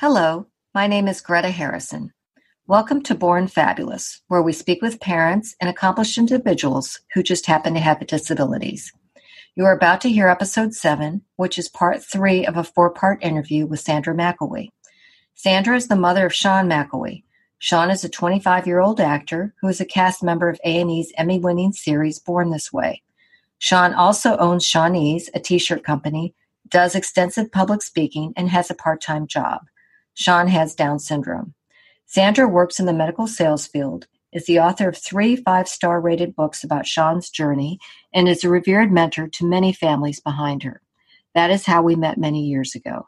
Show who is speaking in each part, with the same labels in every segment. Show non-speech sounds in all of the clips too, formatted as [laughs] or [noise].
Speaker 1: Hello, my name is Greta Harrison. Welcome to Born Fabulous, where we speak with parents and accomplished individuals who just happen to have disabilities. You are about to hear episode 7, which is part 3 of a four part interview with Sandra McElwee. Sandra is the mother of Sean McElwee. Sean is a 25 year old actor who is a cast member of A&E's Emmy winning series Born This Way. Sean also owns Seanese, a t shirt company, does extensive public speaking, and has a part time job. Sean has Down syndrome. Sandra works in the medical sales field, is the author of three five star rated books about Sean's journey, and is a revered mentor to many families behind her. That is how we met many years ago.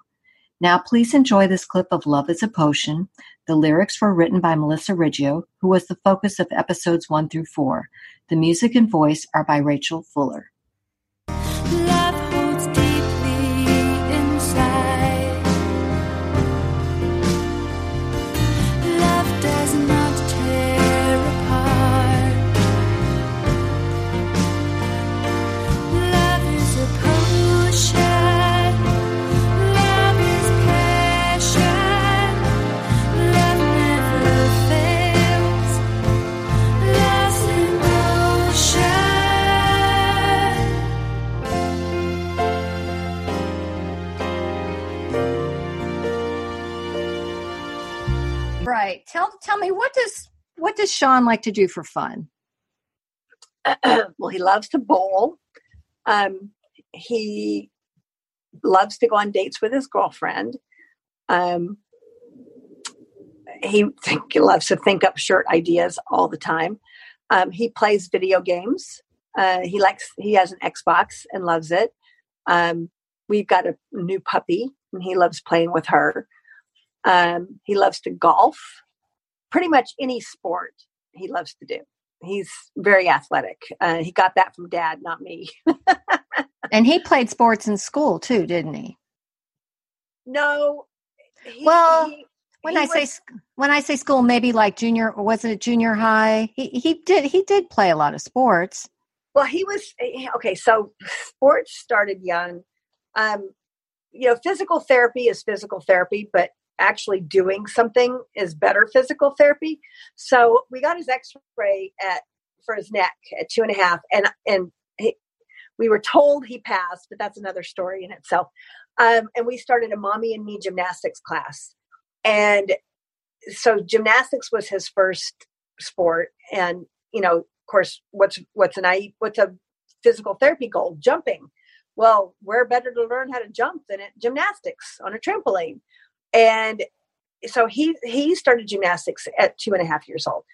Speaker 1: Now, please enjoy this clip of Love is a Potion. The lyrics were written by Melissa Riggio, who was the focus of episodes one through four. The music and voice are by Rachel Fuller. Tell tell me what does what does Sean like to do for fun? [clears throat]
Speaker 2: well, he loves to bowl. Um, he loves to go on dates with his girlfriend. Um, he, think, loves to think up shirt ideas all the time. Um, he plays video games. Uh, he likes. He has an Xbox and loves it. Um, we've got a new puppy, and he loves playing with her. Um, he loves to golf. Pretty much any sport he loves to do. He's very athletic. Uh, he got that from dad, not me. [laughs]
Speaker 1: and he played sports in school too, didn't he?
Speaker 2: No.
Speaker 1: He, well, he, when he I was, say when I say school, maybe like junior or was it junior high? He he did he did play a lot of sports.
Speaker 2: Well, he was okay. So sports started young. Um, you know, physical therapy is physical therapy, but actually doing something is better physical therapy. So we got his X-ray at for his neck at two and a half, and and he, we were told he passed, but that's another story in itself. Um, and we started a mommy and me gymnastics class, and so gymnastics was his first sport, and you know, of course, what's what's an I what's a physical therapy goal? Jumping. Well, where better to learn how to jump than at gymnastics on a trampoline? And so he he started gymnastics at two and a half years old.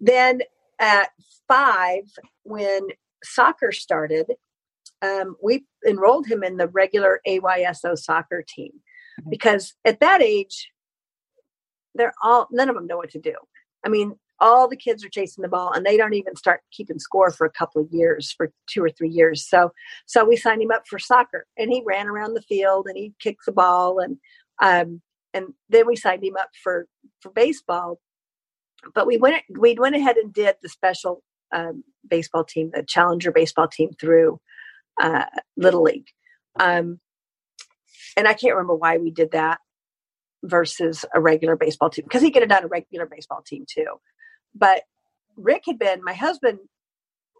Speaker 2: Then at five, when soccer started, um, we enrolled him in the regular AYSO soccer team mm-hmm. because at that age, they're all none of them know what to do. I mean, all the kids are chasing the ball and they don't even start keeping score for a couple of years for two or three years so so we signed him up for soccer and he ran around the field and he kicked the ball and um, and then we signed him up for for baseball. But we went we went ahead and did the special um, baseball team, the Challenger baseball team through uh, Little League, um, and I can't remember why we did that versus a regular baseball team because he could have done a regular baseball team too. But Rick had been my husband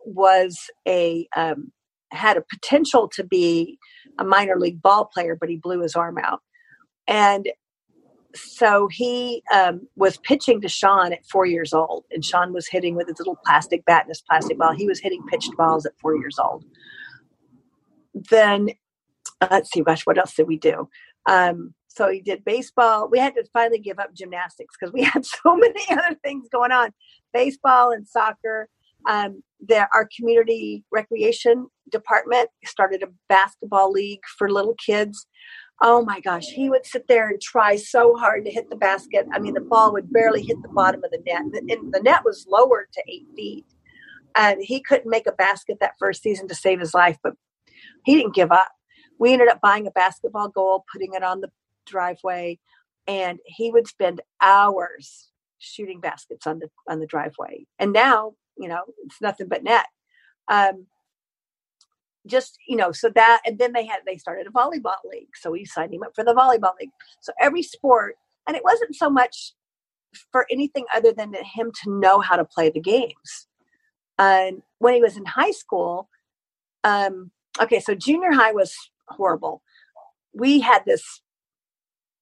Speaker 2: was a um, had a potential to be a minor league ball player, but he blew his arm out. And so he um, was pitching to Sean at four years old, and Sean was hitting with his little plastic bat and his plastic ball. He was hitting pitched balls at four years old. Then, uh, let's see, gosh, what else did we do? Um, so he did baseball. We had to finally give up gymnastics because we [laughs] had so many [laughs] other things going on baseball and soccer. Um, our community recreation department started a basketball league for little kids oh my gosh, he would sit there and try so hard to hit the basket. I mean, the ball would barely hit the bottom of the net, and the net was lowered to eight feet. And he couldn't make a basket that first season to save his life, but he didn't give up. We ended up buying a basketball goal, putting it on the driveway, and he would spend hours shooting baskets on the on the driveway. And now, you know, it's nothing but net. Um, just you know so that and then they had they started a volleyball league so we signed him up for the volleyball league so every sport And it wasn't so much for anything other than him to know how to play the games. And when he was in high school, um, okay, so junior high was horrible. We had this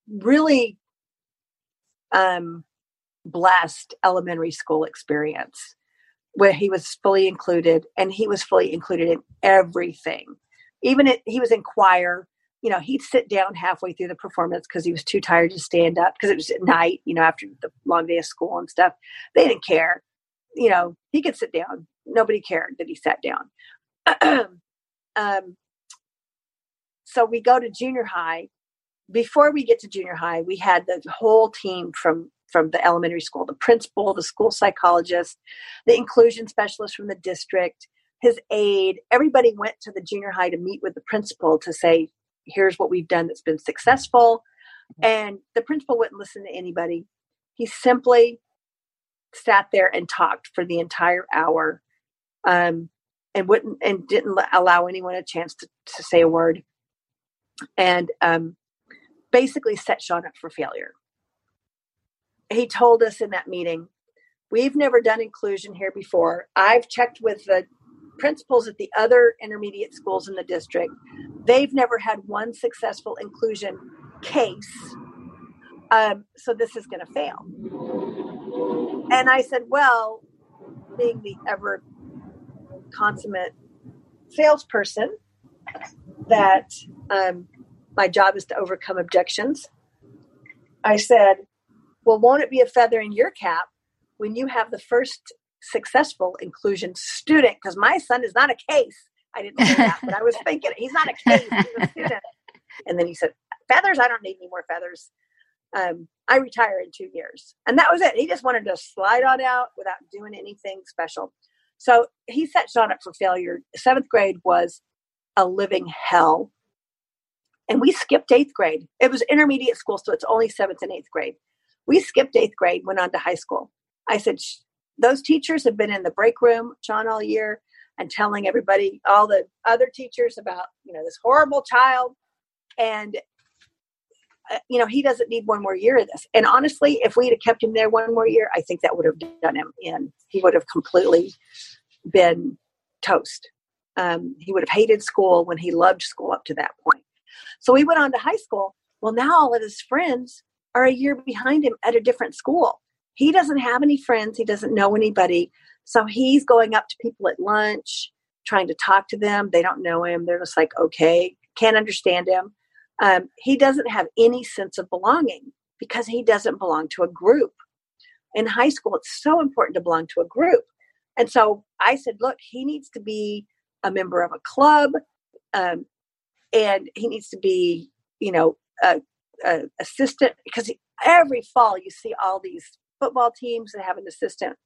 Speaker 2: really um, blessed elementary school experience where he was fully included and he was fully included in everything. Even it, he was in choir, you know, he'd sit down halfway through the performance because he was too tired to stand up because it was at night, you know, after the long day of school and stuff. They didn't care. You know, he could sit down. Nobody cared that he sat down. [clears throat] um, so we go to junior high. Before we get to junior high, we had the whole team from from the elementary school, the principal, the school psychologist, the inclusion specialist from the district, his aide. Everybody went to the junior high to meet with the principal to say, here's what we've done that's been successful. Mm-hmm. And the principal wouldn't listen to anybody. He simply sat there and talked for the entire hour um, and wouldn't and didn't allow anyone a chance to, to say a word and um, basically set sean up for failure he told us in that meeting we've never done inclusion here before. I've checked with the principals at the other intermediate schools in the district. They've never had one successful inclusion case um, so this is going to fail. And i said well being the ever consummate salesperson that um, my job is to overcome objections i said well, won't it be a feather in your cap when you have the first successful inclusion student? Because my son is not a case. I didn't say that, but I was thinking he's not a case, he's a student. And then he said, Feathers, I don't need any more feathers. Um, I retire in two years. And that was it. He just wanted to slide on out without doing anything special. So he set Sean up for failure. Seventh grade was a living hell. And we skipped eighth grade. It was intermediate school, so it's only seventh and eighth grade. We skipped eighth grade, went on to high school. I said, those teachers have been in the break room, Sean, all year and telling everybody, all the other teachers about, you know, this horrible child. And, uh, you know, he doesn't need one more year of this. And honestly, if we'd have kept him there one more year, I think that would have done him in. He would have completely been toast. Um, he would have hated school when he loved school up to that point. So we went on to high school. Well, now all of his friends are a year behind him at a different school. He doesn't have any friends, he doesn't know anybody. So he's going up to people at lunch, trying to talk to them. They don't know him. They're just like, okay, can't understand him. Um, he doesn't have any sense of belonging because he doesn't belong to a group. In high school, it's so important to belong to a group. And so I said, look, he needs to be a member of a club um, and he needs to be, you know, a, a assistant because every fall you see all these football teams that have an assistant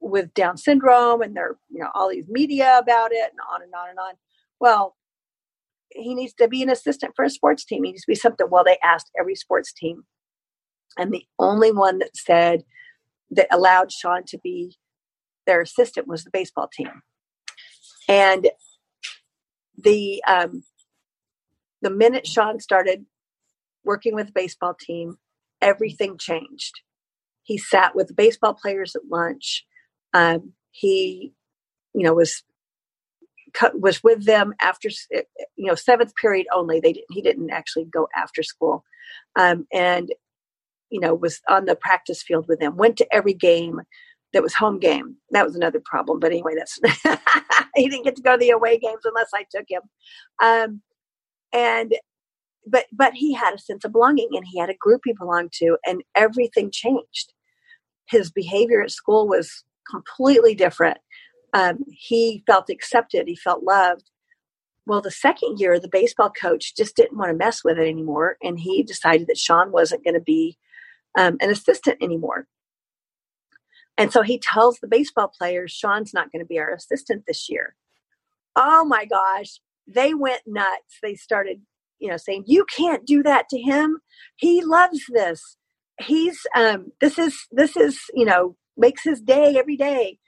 Speaker 2: with Down syndrome, and they're you know all these media about it, and on and on and on. Well, he needs to be an assistant for a sports team. He needs to be something. Well, they asked every sports team, and the only one that said that allowed Sean to be their assistant was the baseball team. And the um, the minute Sean started working with the baseball team, everything changed. He sat with the baseball players at lunch. Um, he, you know, was was with them after you know seventh period only. They didn't, he didn't actually go after school, um, and you know was on the practice field with them. Went to every game that was home game. That was another problem. But anyway, that's [laughs] he didn't get to go to the away games unless I took him. Um, and but but he had a sense of belonging and he had a group he belonged to and everything changed. His behavior at school was completely different. Um, he felt accepted he felt loved. Well the second year the baseball coach just didn't want to mess with it anymore and he decided that sean wasn't going to be um, an assistant anymore. And so he tells the baseball players sean's not going to be our assistant this year. Oh my gosh they went nuts. They started you know saying you can't do that to him. He loves this. He's um this is this is you know makes his day every day.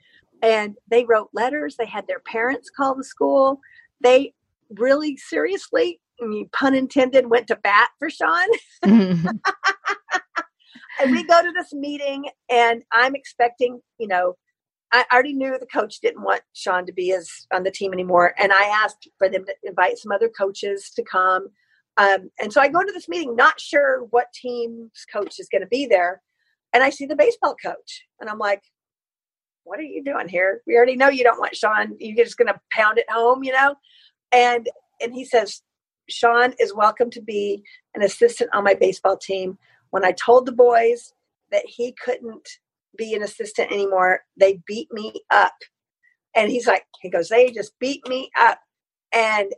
Speaker 2: And they wrote letters. They had their parents call the school. They really seriously pun intended went to bat for sean. Mm-hmm. [laughs] and we go to this meeting, and I'm expecting, you know, I already knew the coach didn't want Sean to be as on the team anymore, and I asked for them to invite some other coaches to come. Um, and so I go to this meeting, not sure what team's coach is going to be there, and I see the baseball coach, and I'm like, "What are you doing here? We already know you don't want Sean. You're just going to pound it home, you know." And and he says, "Sean is welcome to be an assistant on my baseball team." When I told the boys that he couldn't be an assistant anymore, they beat me up. And he's like, he goes, they just beat me up. And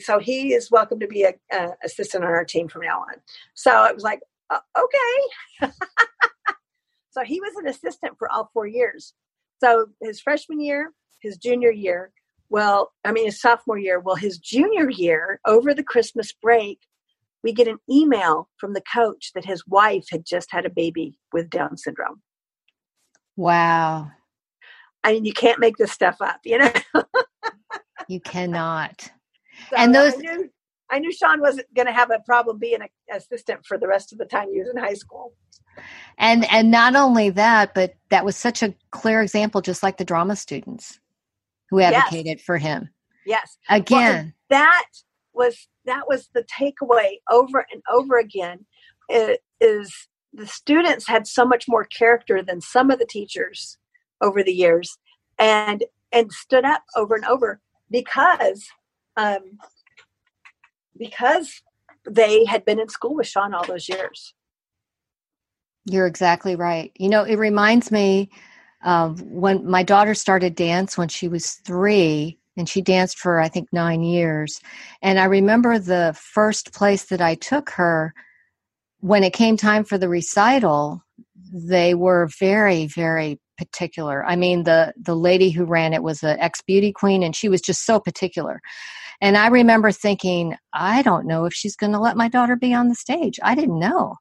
Speaker 2: so he is welcome to be a, a assistant on our team from now on. So it was like, uh, okay. [laughs] so he was an assistant for all four years. So his freshman year, his junior year, well, I mean, his sophomore year, well, his junior year, over the Christmas break, we get an email from the coach that his wife had just had a baby with Down syndrome.
Speaker 1: Wow.
Speaker 2: I mean, you can't make this stuff up, you know? [laughs]
Speaker 1: you cannot.
Speaker 2: So and those. I knew, I knew Sean wasn't going to have a problem being an assistant for the rest of the time he was in high school.
Speaker 1: And and not only that, but that was such a clear example, just like the drama students who advocated
Speaker 2: yes.
Speaker 1: for him.
Speaker 2: Yes.
Speaker 1: Again,
Speaker 2: well, that was that was the takeaway over and over again it is the students had so much more character than some of the teachers over the years and and stood up over and over because um because they had been in school with Sean all those years.
Speaker 1: You're exactly right. You know, it reminds me of when my daughter started dance when she was three and she danced for I think nine years. And I remember the first place that I took her when it came time for the recital, they were very, very particular. I mean, the the lady who ran it was an ex beauty queen, and she was just so particular. And I remember thinking, I don't know if she's going to let my daughter be on the stage. I didn't know.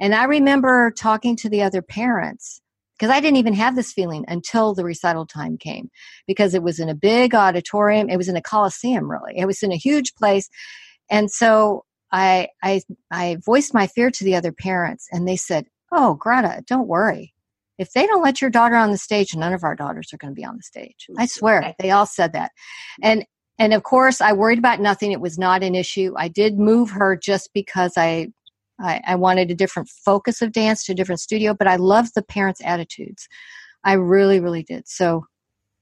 Speaker 1: And I remember talking to the other parents because I didn't even have this feeling until the recital time came because it was in a big auditorium. It was in a coliseum, really. It was in a huge place. And so I, I, I voiced my fear to the other parents and they said, Oh, Greta, don't worry. If they don't let your daughter on the stage, none of our daughters are going to be on the stage. I mm-hmm. swear. They all said that. And, and of course, I worried about nothing. It was not an issue. I did move her just because I I, I wanted a different focus of dance to a different studio, but I love the parents' attitudes. I really, really did. So,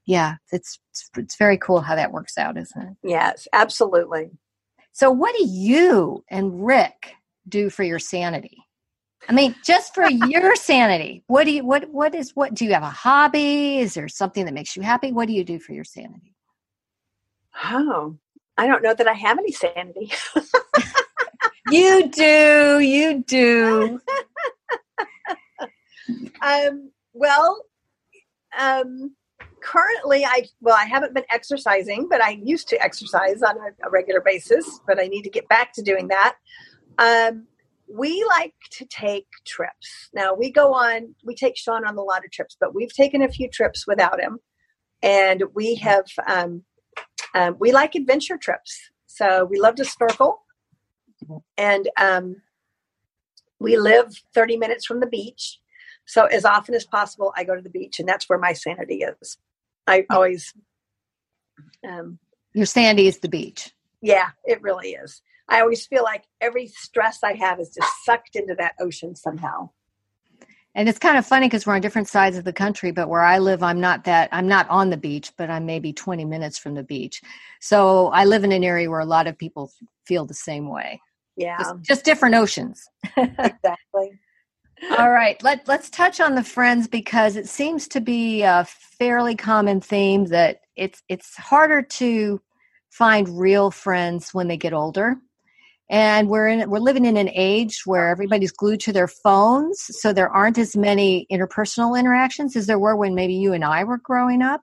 Speaker 1: yeah, it's, it's it's very cool how that works out, isn't it?
Speaker 2: Yes, absolutely.
Speaker 1: So, what do you and Rick do for your sanity? I mean, just for your sanity, what do you what what is what do you have a hobby? Is there something that makes you happy? What do you do for your sanity?
Speaker 2: Oh, I don't know that I have any sanity. [laughs]
Speaker 1: you do. You do. [laughs]
Speaker 2: um, well, um, currently, I well, I haven't been exercising, but I used to exercise on a, a regular basis. But I need to get back to doing that. Um, we like to take trips. Now we go on. We take Sean on a lot of trips, but we've taken a few trips without him, and we have. Um, um, we like adventure trips, so we love to snorkel and um, we live 30 minutes from the beach. So as often as possible, I go to the beach, and that's where my sanity is. I always.
Speaker 1: Um, Your sanity is the beach.
Speaker 2: Yeah, it really is. I always feel like every stress I have is just sucked into that ocean somehow.
Speaker 1: And it's kind of funny because we're on different sides of the country, but where I live, I'm not that, I'm not on the beach, but I'm maybe 20 minutes from the beach. So I live in an area where a lot of people feel the same way.
Speaker 2: Yeah.
Speaker 1: Just, just different oceans. [laughs]
Speaker 2: exactly.
Speaker 1: All right, let let's touch on the friends because it seems to be a fairly common theme that it's it's harder to find real friends when they get older. And we're in we're living in an age where everybody's glued to their phones, so there aren't as many interpersonal interactions as there were when maybe you and I were growing up.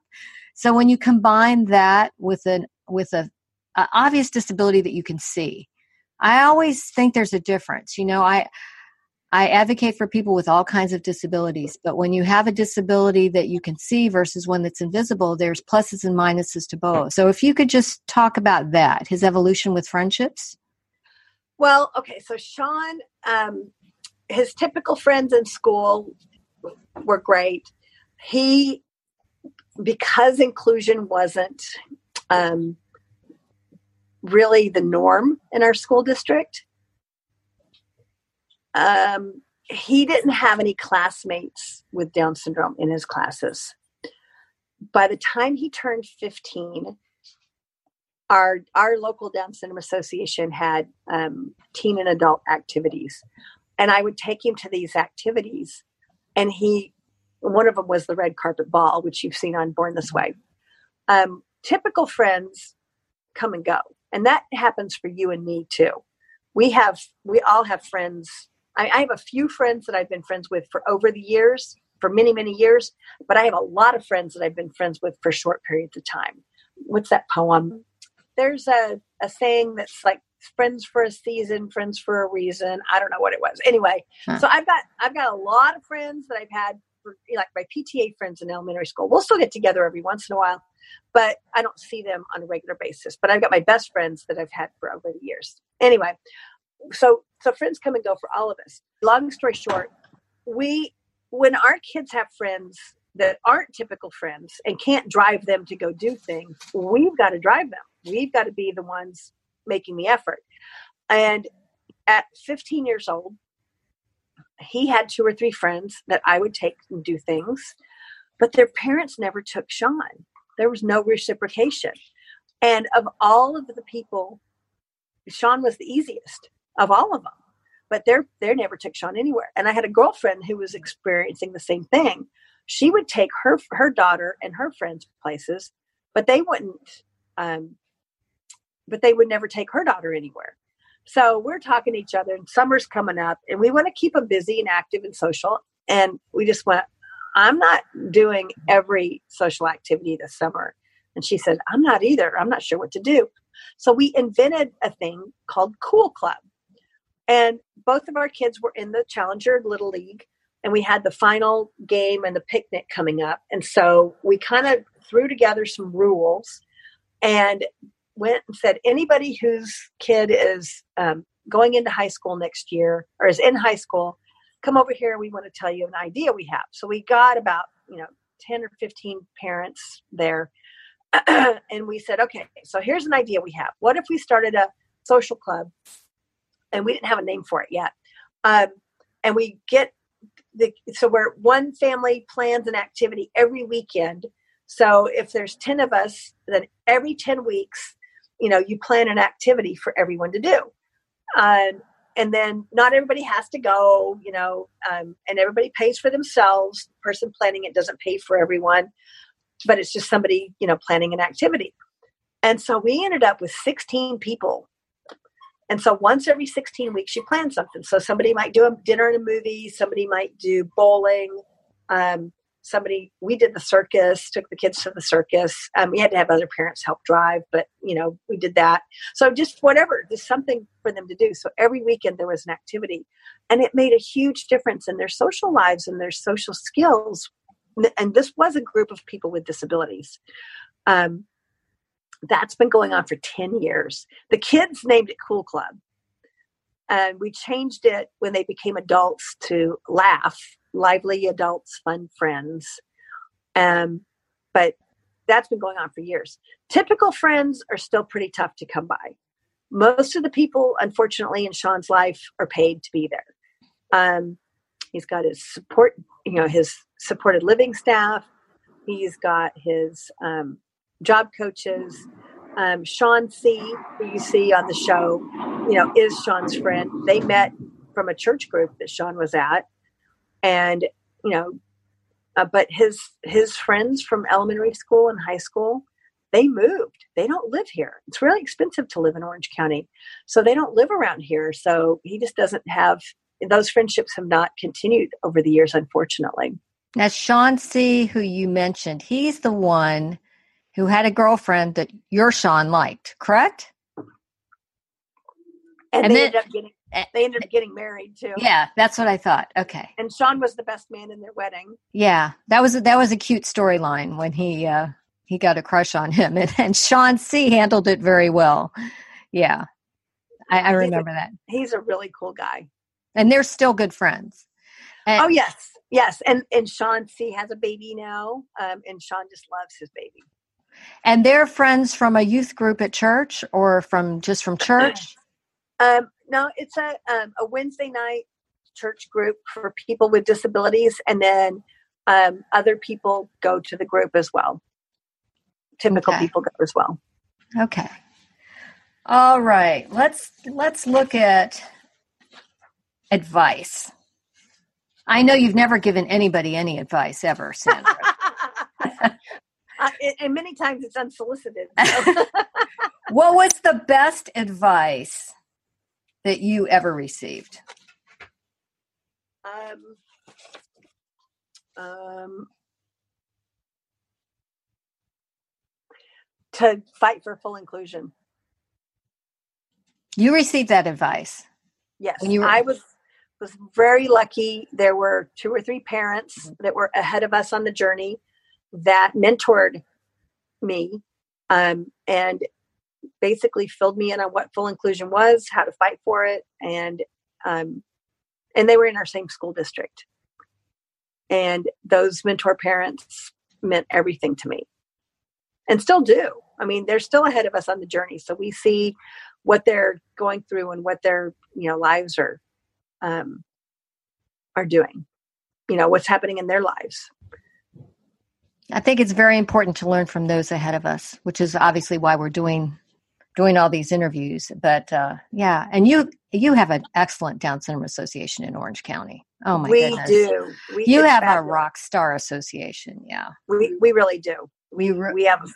Speaker 1: So when you combine that with an with a, a obvious disability that you can see, I always think there's a difference. You know, I I advocate for people with all kinds of disabilities, but when you have a disability that you can see versus one that's invisible, there's pluses and minuses to both. So if you could just talk about that, his evolution with friendships.
Speaker 2: Well, okay, so Sean, um, his typical friends in school were great. He, because inclusion wasn't um, really the norm in our school district, um, he didn't have any classmates with Down syndrome in his classes. By the time he turned 15, our our local Down Syndrome Association had um, teen and adult activities, and I would take him to these activities, and he one of them was the red carpet ball, which you've seen on Born This Way. Um, typical friends come and go, and that happens for you and me too. We have we all have friends. I, I have a few friends that I've been friends with for over the years, for many many years, but I have a lot of friends that I've been friends with for short periods of time. What's that poem? There's a, a saying that's like friends for a season, friends for a reason. I don't know what it was. Anyway, huh. so I've got I've got a lot of friends that I've had for like my PTA friends in elementary school. We'll still get together every once in a while, but I don't see them on a regular basis. But I've got my best friends that I've had for over the years. Anyway, so so friends come and go for all of us. Long story short, we when our kids have friends that aren't typical friends and can't drive them to go do things, we've got to drive them We've got to be the ones making the effort. And at 15 years old, he had two or three friends that I would take and do things, but their parents never took Sean. There was no reciprocation. And of all of the people, Sean was the easiest of all of them. But they're they never took Sean anywhere. And I had a girlfriend who was experiencing the same thing. She would take her her daughter and her friends places, but they wouldn't um, but they would never take her daughter anywhere. So we're talking to each other, and summer's coming up, and we want to keep them busy and active and social. And we just went, I'm not doing every social activity this summer. And she said, I'm not either. I'm not sure what to do. So we invented a thing called Cool Club. And both of our kids were in the Challenger Little League, and we had the final game and the picnic coming up. And so we kind of threw together some rules and went and said anybody whose kid is um, going into high school next year or is in high school, come over here. We want to tell you an idea we have. So we got about you know ten or fifteen parents there, [clears throat] and we said, okay, so here's an idea we have. What if we started a social club, and we didn't have a name for it yet, um, and we get the so where one family plans an activity every weekend. So if there's 10 of us, then every 10 weeks you know you plan an activity for everyone to do. Um, and then not everybody has to go you know um, and everybody pays for themselves. The person planning it doesn't pay for everyone but it's just somebody you know planning an activity. And so we ended up with 16 people. And so once every 16 weeks you plan something. So somebody might do a dinner and a movie somebody might do bowling um, somebody we did the circus took the kids to the circus. Um, we had to have other parents help drive but you know we did that. So just whatever just something for them to do. So every weekend there was an activity and it made a huge difference in their social lives and their social skills. And this was a group of people with disabilities. Um, that's been going on for 10 years. The kids named it cool club. And we changed it when they became adults to laugh lively adults, fun friends. Um, but that's been going on for years. Typical friends are still pretty tough to come by. Most of the people, unfortunately, in Sean's life are paid to be there. Um, he's got his support, you know, his supported living staff. He's got his um, job coaches. Um, Sean C, who you see on the show, you know, is Sean's friend. They met from a church group that Sean was at and you know uh, but his his friends from elementary school and high school they moved. They don't live here. It's really expensive to live in orange county. So they don't live around here. So he just doesn't have those friendships have not continued over the years unfortunately.
Speaker 1: Now sean c who you mentioned he's the one who had a girlfriend that your sean liked correct?
Speaker 2: And, and they then, ended up getting they ended up getting married too.
Speaker 1: Yeah, that's what I thought. Okay.
Speaker 2: And Sean was the best man in their wedding.
Speaker 1: Yeah, that was a, that was a cute storyline when he uh, he got a crush on him, and, and Sean C handled it very well. Yeah, I, I remember
Speaker 2: a,
Speaker 1: that.
Speaker 2: He's a really cool guy.
Speaker 1: And they're still good friends.
Speaker 2: And- oh yes, yes. And and Sean C has a baby now, um, and Sean just loves his baby.
Speaker 1: And they're friends from a youth group at church, or from just from [clears throat] church.
Speaker 2: Um, no, it's a um, a Wednesday night church group for people with disabilities, and then um, other people go to the group as well. Typical okay. people go as well.
Speaker 1: Okay. All right. Let's let's look at advice. I know you've never given anybody any advice ever, Sandra. [laughs]
Speaker 2: uh, and many times it's unsolicited.
Speaker 1: So. [laughs] what was the best advice that you ever received? Um,
Speaker 2: um, to fight for full inclusion.
Speaker 1: You received that advice.
Speaker 2: Yes, when you were- I was was very lucky. There were two or three parents mm-hmm. that were ahead of us on the journey that mentored me um, and basically filled me in on what full inclusion was, how to fight for it, and um, and they were in our same school district. And those mentor parents meant everything to me, and still do. I mean, they're still ahead of us on the journey, so we see what they're going through and what their you know lives are um, are doing. You know what's happening in their lives.
Speaker 1: I think it's very important to learn from those ahead of us, which is obviously why we're doing doing all these interviews. But uh, yeah, and you you have an excellent Down Syndrome Association in Orange County. Oh my
Speaker 2: we
Speaker 1: goodness,
Speaker 2: do.
Speaker 1: We, you have a rock star association. Yeah,
Speaker 2: we we really do. We re- we have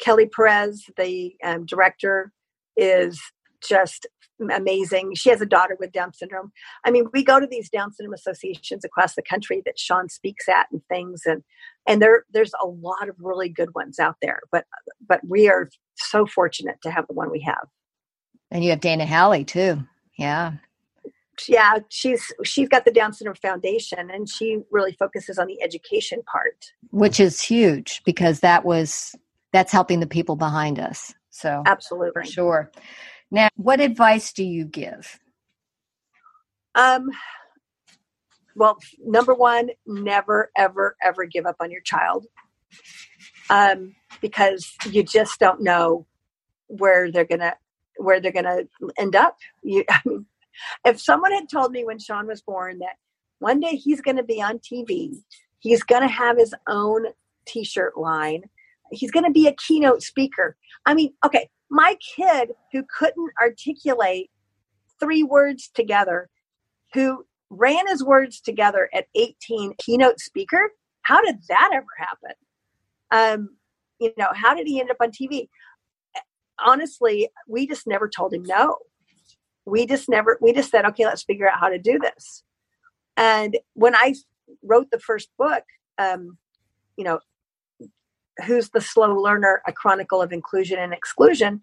Speaker 2: Kelly Perez, the um, director, is just amazing. She has a daughter with Down syndrome. I mean, we go to these Down syndrome associations across the country that Sean speaks at and things, and and there there's a lot of really good ones out there. But but we are so fortunate to have the one we have.
Speaker 1: And you have Dana Halley too. Yeah.
Speaker 2: Yeah, she's she's got the Down Syndrome Foundation, and she really focuses on the education part,
Speaker 1: which is huge because that was that's helping the people behind us. So
Speaker 2: absolutely,
Speaker 1: for sure. Now, what advice do you give?
Speaker 2: Um, well, number one, never, ever, ever give up on your child um, because you just don't know where they're gonna where they're gonna end up. You, [laughs] I mean, if someone had told me when Sean was born that one day he's to be on TV, he's to have his own T-shirt line, he's to be a keynote speaker. I mean, okay, my kid who couldn't articulate three words together, who ran his words together at 18, keynote speaker, how did that ever happen? Um, you know, how did he end up on TV? Honestly, we just never told him no. We just never, we just said, okay, let's figure out how to do this. And when I wrote the first book, um, you know, Who's the Slow Learner? A Chronicle of Inclusion and Exclusion,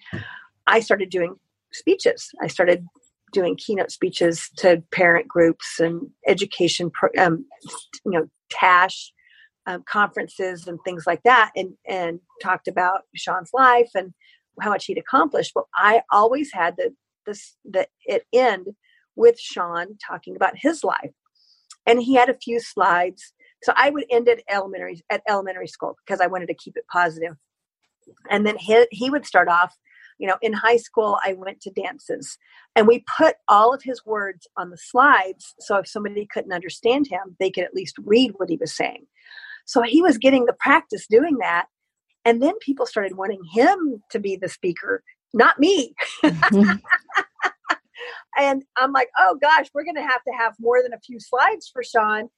Speaker 2: I started doing speeches. I started doing keynote speeches to parent groups and education, um, you know, TASH um, conferences and things like that, and and talked about Sean's life and how much he'd accomplished. But I always had the this the it end with Sean talking about his life, and he had a few slides so I would end at elementary at elementary school because I wanted to keep it positive. And then he, he would start off, you know, in high school I went to dances and we put all of his words on the slides so if somebody couldn't understand him, they could at least read what he was saying. So he was getting the practice doing that. And then people started wanting him to be the speaker, not me. Mm-hmm. [laughs] [laughs] and I'm like, oh gosh, we're going to have to have more than a few slides for Sean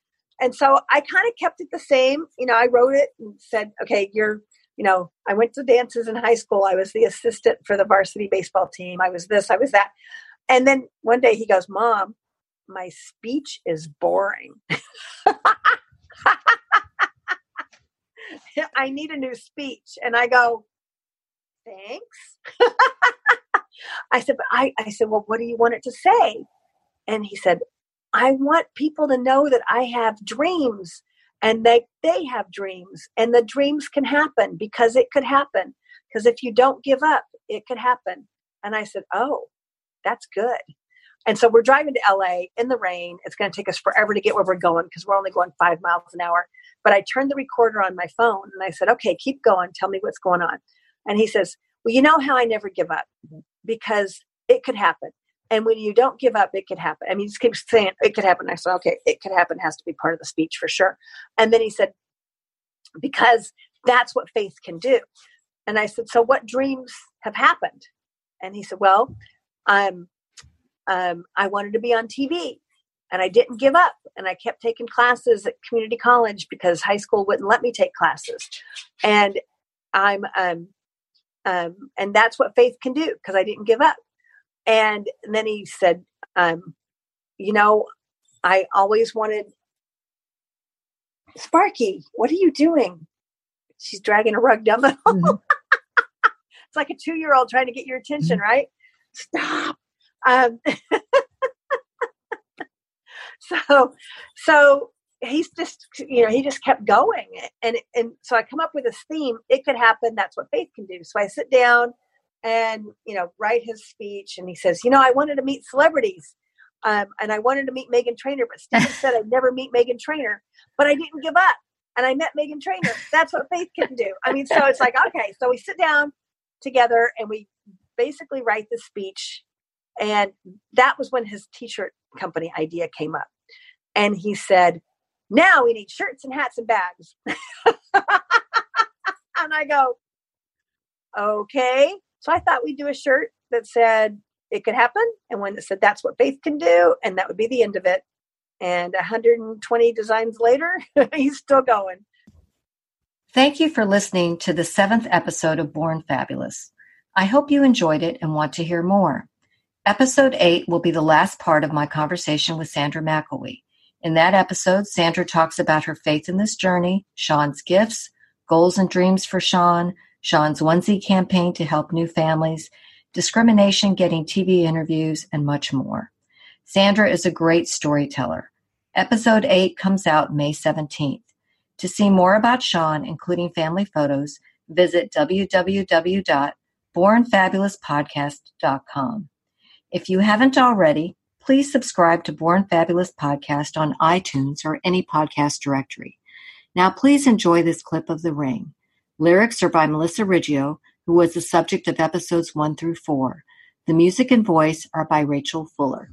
Speaker 2: and so I kind of kept it the same. You know, I wrote it and said, okay, you're, you know, I went to dances in high school. I was the assistant for the varsity baseball team. I was this, I was that. And then one day he goes, Mom, my speech is boring. [laughs] I need a new speech. And I go, thanks. [laughs] I said, but I, I said, well, what do you want it to say? And he said, I want people to know that I have dreams and that they have dreams and the dreams can happen because it could happen. Because if you don't give up, it could happen. And I said, Oh, that's good. And so we're driving to LA in the rain. It's going to take us forever to get where we're going because we're only going five miles an hour. But I turned the recorder on my phone and I said, okay, keep going. Tell me what's going on. And he says, well, you know how I never give up because it could happen. And when you don't give up, it could happen. I mean, he just keeps saying it could happen. I said, okay, it could happen. Has to be part of the speech for sure. And then he said, because that's what faith can do. And I said, so what dreams have happened? And he said, well, um, I wanted to be on TV and I didn't give up. And I kept taking classes at community college because high school wouldn't let me take classes. And I'm, um, um, and that's what faith can do because I didn't give up. And, then he said, um, you know, I always wanted Sparky, what are you doing? She's dragging a rug down the hall. Mm-hmm. [laughs] it's like a two year old trying to get your attention, mm-hmm. right? Stop. Um, [laughs] so, so he's just, you know, he just kept going. And, and so I come up with this theme. It could happen. That's what faith can do. So I sit down and, you know, write his speech. And he says, you know, I wanted to meet celebrities. Um, and I wanted to meet Meghan Trainor, but Stephen [laughs] said I'd never meet Meghan Trainor, but I didn't give up. And I met Meghan Trainor. That's what faith can do. I mean, so it's like, okay, so we sit down together and we basically write the speech and that was when his t shirt company idea came up. And he said, Now we need shirts and hats and bags. [laughs] and I go, Okay. So I thought we'd do a shirt that said, It could happen. And one that said, That's what faith can do. And that would be the end of it. And 120 designs later, [laughs] he's still going.
Speaker 1: Thank you for listening to the seventh episode of Born Fabulous. I hope you enjoyed it and want to hear more. Episode 8 will be the last part of my conversation with Sandra McElwee. In that episode, Sandra talks about her faith in this journey, Sean's gifts, goals and dreams for Sean, Sean's onesie campaign to help new families, discrimination, getting TV interviews, and much more. Sandra is a great storyteller. Episode 8 comes out May 17th. To see more about Sean, including family photos, visit www.bornfabulouspodcast.com. If you haven't already, please subscribe to Born Fabulous Podcast on iTunes or any podcast directory. Now, please enjoy this clip of The Ring. Lyrics are by Melissa Riggio, who was the subject of episodes 1 through 4. The music and voice are by Rachel Fuller.